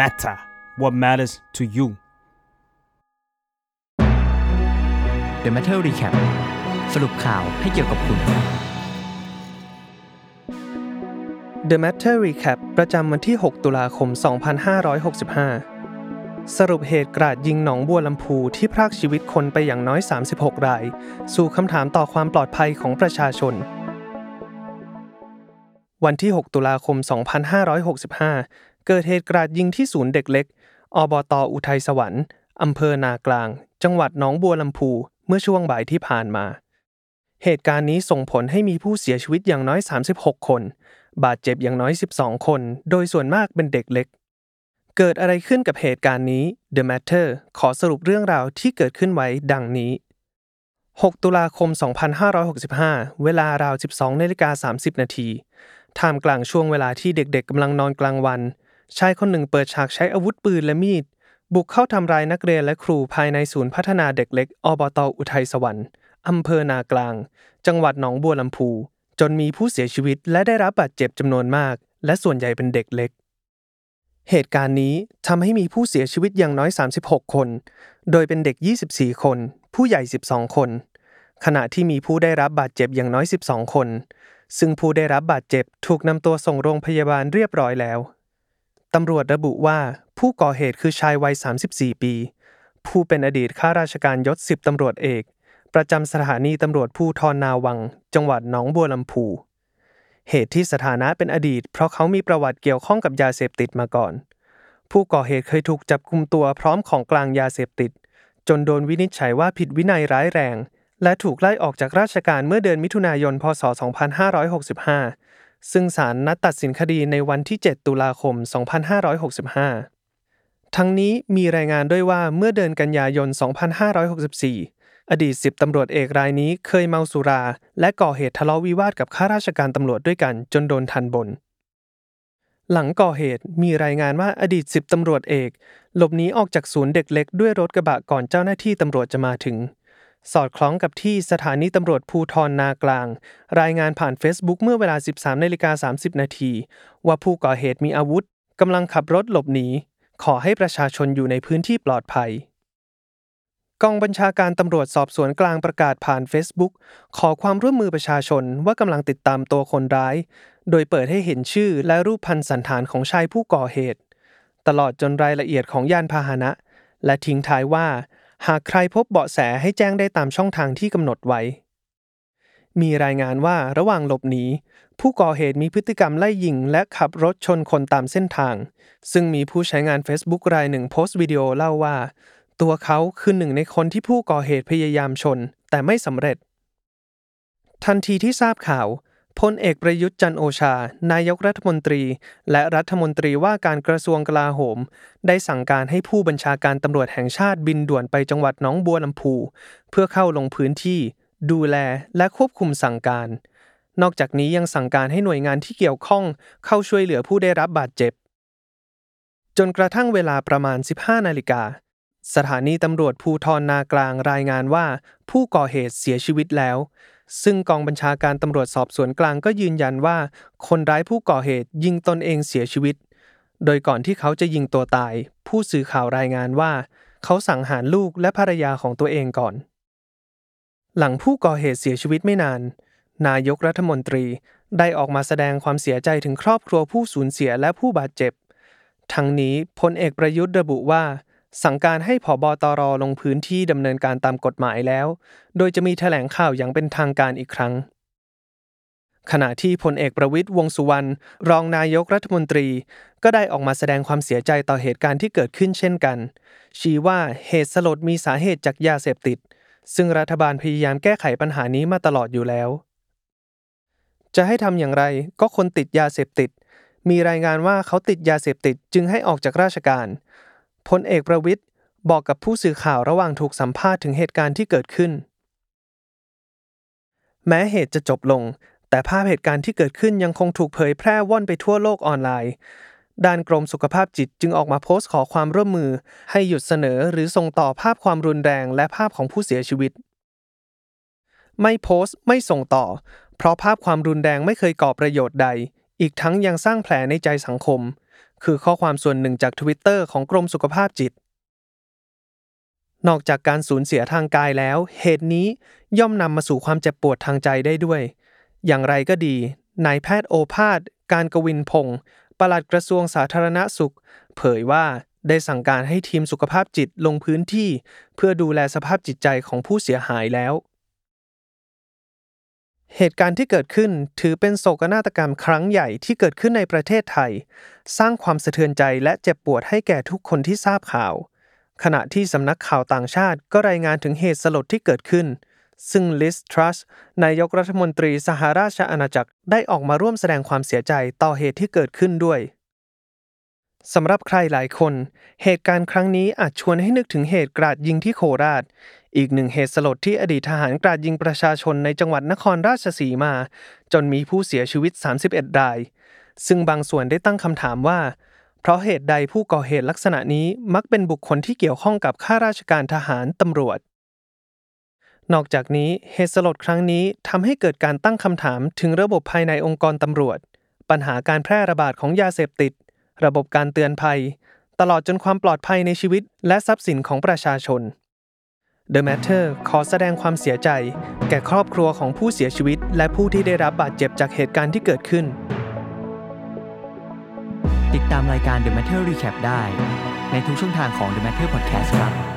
matter what matters to you The Matter Recap สรุปข่าวให้เกี่ยวกับคุณ The Matter Recap ประจำวันที่ 6 ตุลาคม 2565 สรุปเหตุกราดยิงหนองบัวลำพูที่พรากชีวิตคนไปอย่างน้อย 36 ราย สู่คำถามต่อความปลอดภัยของประชาชน วันที่ 6 ตุลาคม 2565 เกิดเหตุกราดยิงที่ศูนย์เด็กเล็ก อบตอุทัยสวรรค์อำเภอนากลาง จังหวัดหนองบัวลำพู เมื่อช่วงบ่ายที่ผ่านมา เหตุการณ์นี้ส่งผลให้มีผู้เสียชีวิตอย่างน้อย 36 คน บาดเจ็บอย่างน้อย 12 คน โดยส่วนมากเป็นเด็กเล็ก เกิดอะไรขึ้นกับเหตุการณ์นี้ The Matter ขอสรุปเรื่องราวที่เกิดขึ้นไว้ดังนี้ 6 ตุลาคม 2565 เวลาราว 12นาฬิกา30 นาทีท่ามกลางช่วงเวลาที่เด็กๆกำลังนอนกลางวัน ชายคนหนึ่งเปิดฉากใช้อาวุธปืนและมีด บุกเข้าทำร้ายนักเรียนและครูภายในศูนย์พัฒนาเด็กเล็กอบตอุทัยสวรรค์อำเภอนากลาง จังหวัดหนองบัวลำพู จนมีผู้เสียชีวิตและได้รับบาดเจ็บจำนวนมาก และส่วนใหญ่เป็นเด็กเล็ก เหตุการณ์นี้ทำให้มีผู้เสียชีวิตอย่างน้อย 36 คน โดยเป็นเด็ก 24 คน ผู้ใหญ่ 12 คน ขณะที่มีผู้ได้รับบาดเจ็บอย่างน้อย 12 คน ซึ่งผู้ได้รับบาดเจ็บถูกนำตัวส่งโรงพยาบาลเรียบร้อยแล้ว ตำรวจระบุว่าผู้ก่อเหตุคือชายวัย 34 ปี ผู้เป็นอดีตข้าราชการยศ10ตำรวจเอก ประจำสถานีตำรวจภูทรนาวัง จังหวัดหนองบัวลำพู เหตุที่สถานะเป็นอดีต เพราะเขามีประวัติเกี่ยวข้องกับยาเสพติดมาก่อน ผู้ก่อเหตุเคยถูกจับกุมตัวพร้อมของกลางยาเสพติด จนโดนวินิจฉัยว่าผิดวินัยร้ายแรง และถูกไล่ออกจากราชการเมื่อเดือนมิถุนายน พศ 2565 ซึ่งศาลนัดตัดสินคดีในวันที่ 7 ตุลาคม 2565 ทั้งนี้มีรายงานด้วยว่าเมื่อเดือนกันยายน 2564 อดีต10ตำรวจเอกรายนี้เคยเมาสุรา และก่อเหตุทะเลาะวิวาทกับข้าราชการตำรวจด้วยกันจนโดนทันบน หลังก่อเหตุมีรายงานว่าอดีต10ตำรวจเอก หลบหนีออกจากศูนย์เด็กเล็กด้วยรถกระบะก่อนเจ้าหน้าที่ตำรวจจะมาถึง สอดคล้องกับที่สถานีตำรวจภูทรนากลาง รายงานผ่าน Facebook เมื่อเวลา 13นาฬิกา30 นาที ว่าผู้ก่อเหตุมีอาวุธกำลังขับรถหลบหนี ขอให้ประชาชนอยู่ในพื้นที่ปลอดภัย กองบัญชาการตำรวจสอบสวนกลางประกาศผ่าน Facebook ขอความร่วมมือประชาชนว่ากำลังติดตามตัวคนร้าย โดยเปิดให้เห็นชื่อและรูปพันสันฐานของชายผู้ก่อเหตุ ตลอดจนรายละเอียดของยานพาหนะ และทิ้งท้ายว่า หากใครพบเบาะแสให้แจ้งได้ตามช่องทางที่กำหนดไว้ มีรายงานว่าระหว่างหลบหนี ผู้ก่อเหตุมีพฤติกรรมไล่ยิง และขับรถชนคนตามเส้นทาง ซึ่งมีผู้ใช้งาน Facebook รายหนึ่งโพสต์วิดีโอเล่าว่า ตัวเขาคือหนึ่งในคนที่ผู้ก่อเหตุพยายามชน แต่ไม่สำเร็จ ทันทีที่ทราบข่าว พลเอกประยุทธ์จันโอชา นายกรัฐมนตรี และรัฐมนตรีว่าการกระทรวงกลาโหม ได้สั่งการให้ผู้บัญชาการตำรวจแห่งชาติบินด่วนไปจังหวัดหนองบัวลำพู เพื่อเข้าลงพื้นที่ ดูแลและควบคุมสั่งการ นอกจากนี้ยังสั่งการให้หน่วยงานที่เกี่ยวข้อง เข้าช่วยเหลือผู้ได้รับบาดเจ็บ จนกระทั่งเวลาประมาณ 15 นาฬิกาสถานีตำรวจภูทรนากลางรายงานว่า ผู้ก่อเหตุเสียชีวิตแล้ว ซึ่งกองบัญชาการตำรวจสอบสวนกลางก็ยืนยันว่า คนร้ายผู้ก่อเหตุยิงตนเองเสียชีวิต โดยก่อนที่เขาจะยิงตัวตาย ผู้สื่อข่าวรายงานว่า เขาสังหารลูกและภรรยาของตัวเองก่อน หลังผู้ก่อเหตุเสียชีวิตไม่นาน นายกรัฐมนตรีได้ออกมาแสดงความเสียใจถึงครอบครัวผู้สูญเสียและผู้บาดเจ็บ ทั้งนี้พลเอกประยุทธ์ระบุว่า สั่งการให้ผบตรลงพื้นที่ดำเนินการตามกฎหมายแล้ว โดยจะมีแถลงข่าวอย่างเป็นทางการอีกครั้ง ขณะที่พลเอกประวิตรวงสุวรรณรองนายกรัฐมนตรี ก็ได้ออกมาแสดงความเสียใจต่อเหตุการณ์ที่เกิดขึ้นเช่นกัน ชี้ว่าเหตุสลดมีสาเหตุจากยาเสพติด ซึ่งรัฐบาลพยายามแก้ไขปัญหานี้มาตลอดอยู่แล้ว จะให้ทำอย่างไรก็คนติดยาเสพติด มีรายงานว่าเขาติดยาเสพติดจึงให้ออกจากราชการ พลเอกประวิตรบอกกับผู้สื่อข่าวระหว่างถูกสัมภาษณ์ถึงเหตุการณ์ที่เกิดขึ้น แม้เหตุจะจบลง แต่ภาพเหตุการณ์ที่เกิดขึ้นยังคงถูกเผยแพร่ว่อนไปทั่วโลกออนไลน์ ด้านกรมสุขภาพจิตจึงออกมาโพสต์ขอความร่วมมือ ให้หยุดเสนอหรือส่งต่อภาพความรุนแรงและภาพของผู้เสียชีวิต ไม่โพสต์ไม่ส่งต่อ เพราะภาพความรุนแรงไม่เคยก่อประโยชน์ใด อีกทั้งยังสร้างแผลในใจสังคม คือข้อความส่วนหนึ่งจากทวิตเตอร์ของกรมสุขภาพจิต นอกจากการสูญเสียทางกายแล้ว เหตุนี้ย่อมนำมาสู่ความเจ็บปวดทางใจได้ด้วย อย่างไรก็ดี นายแพทย์โอภาส การกวินพงศ์ปลัดกระทรวงสาธารณสุข เผยว่าได้สั่งการให้ทีมสุขภาพจิตลงพื้นที่ เพื่อดูแลสภาพจิตใจของผู้เสียหายแล้ว เหตุการณ์ที่เกิดขึ้นถือเป็นโศกนาฏกรรมครั้งใหญ่ที่เกิดขึ้นในประเทศไทย สร้างความสะเทือนใจและเจ็บปวดให้แก่ทุกคนที่ทราบข่าว ขณะที่สำนักข่าวต่างชาติก็รายงานถึงเหตุสลดที่เกิดขึ้น ซึ่งลิสทรัสนายกรัฐมนตรีสหราชอาณาจักรได้ออกมาร่วมแสดงความเสียใจต่อเหตุที่เกิดขึ้นด้วย สำหรับใครหลายคน เหตุการณ์ครั้งนี้อาจชวนให้นึกถึงเหตุกราดยิงที่โคราช อีกหนึ่งเหตุสลดที่อดีตทหารกราดยิงประชาชนในจังหวัดนครราชสีมา จนมีผู้เสียชีวิต 31 ราย ซึ่งบางส่วนได้ตั้งคำถามว่า เพราะเหตุใดผู้ก่อเหตุลักษณะนี้มักเป็นบุคคลที่เกี่ยวข้องกับข้าราชการทหารตำรวจ นอกจากนี้เหตุสลดครั้งนี้ทำให้เกิดการตั้งคำถามถึงระบบภายในองค์กรตำรวจ ปัญหาการแพร่ระบาดของยาเสพติด ระบบการเตือนภัย ตลอดจนความปลอดภัยในชีวิต และทรัพย์สินของประชาชน The Matter ขอแสดงความเสียใจ แก่ครอบครัวของผู้เสียชีวิต และผู้ที่ได้รับบาดเจ็บจากเหตุการณ์ที่เกิดขึ้น ติดตามรายการ The Matter Recap ได้ ในทุกช่องทางของ The Matter Podcast ครับ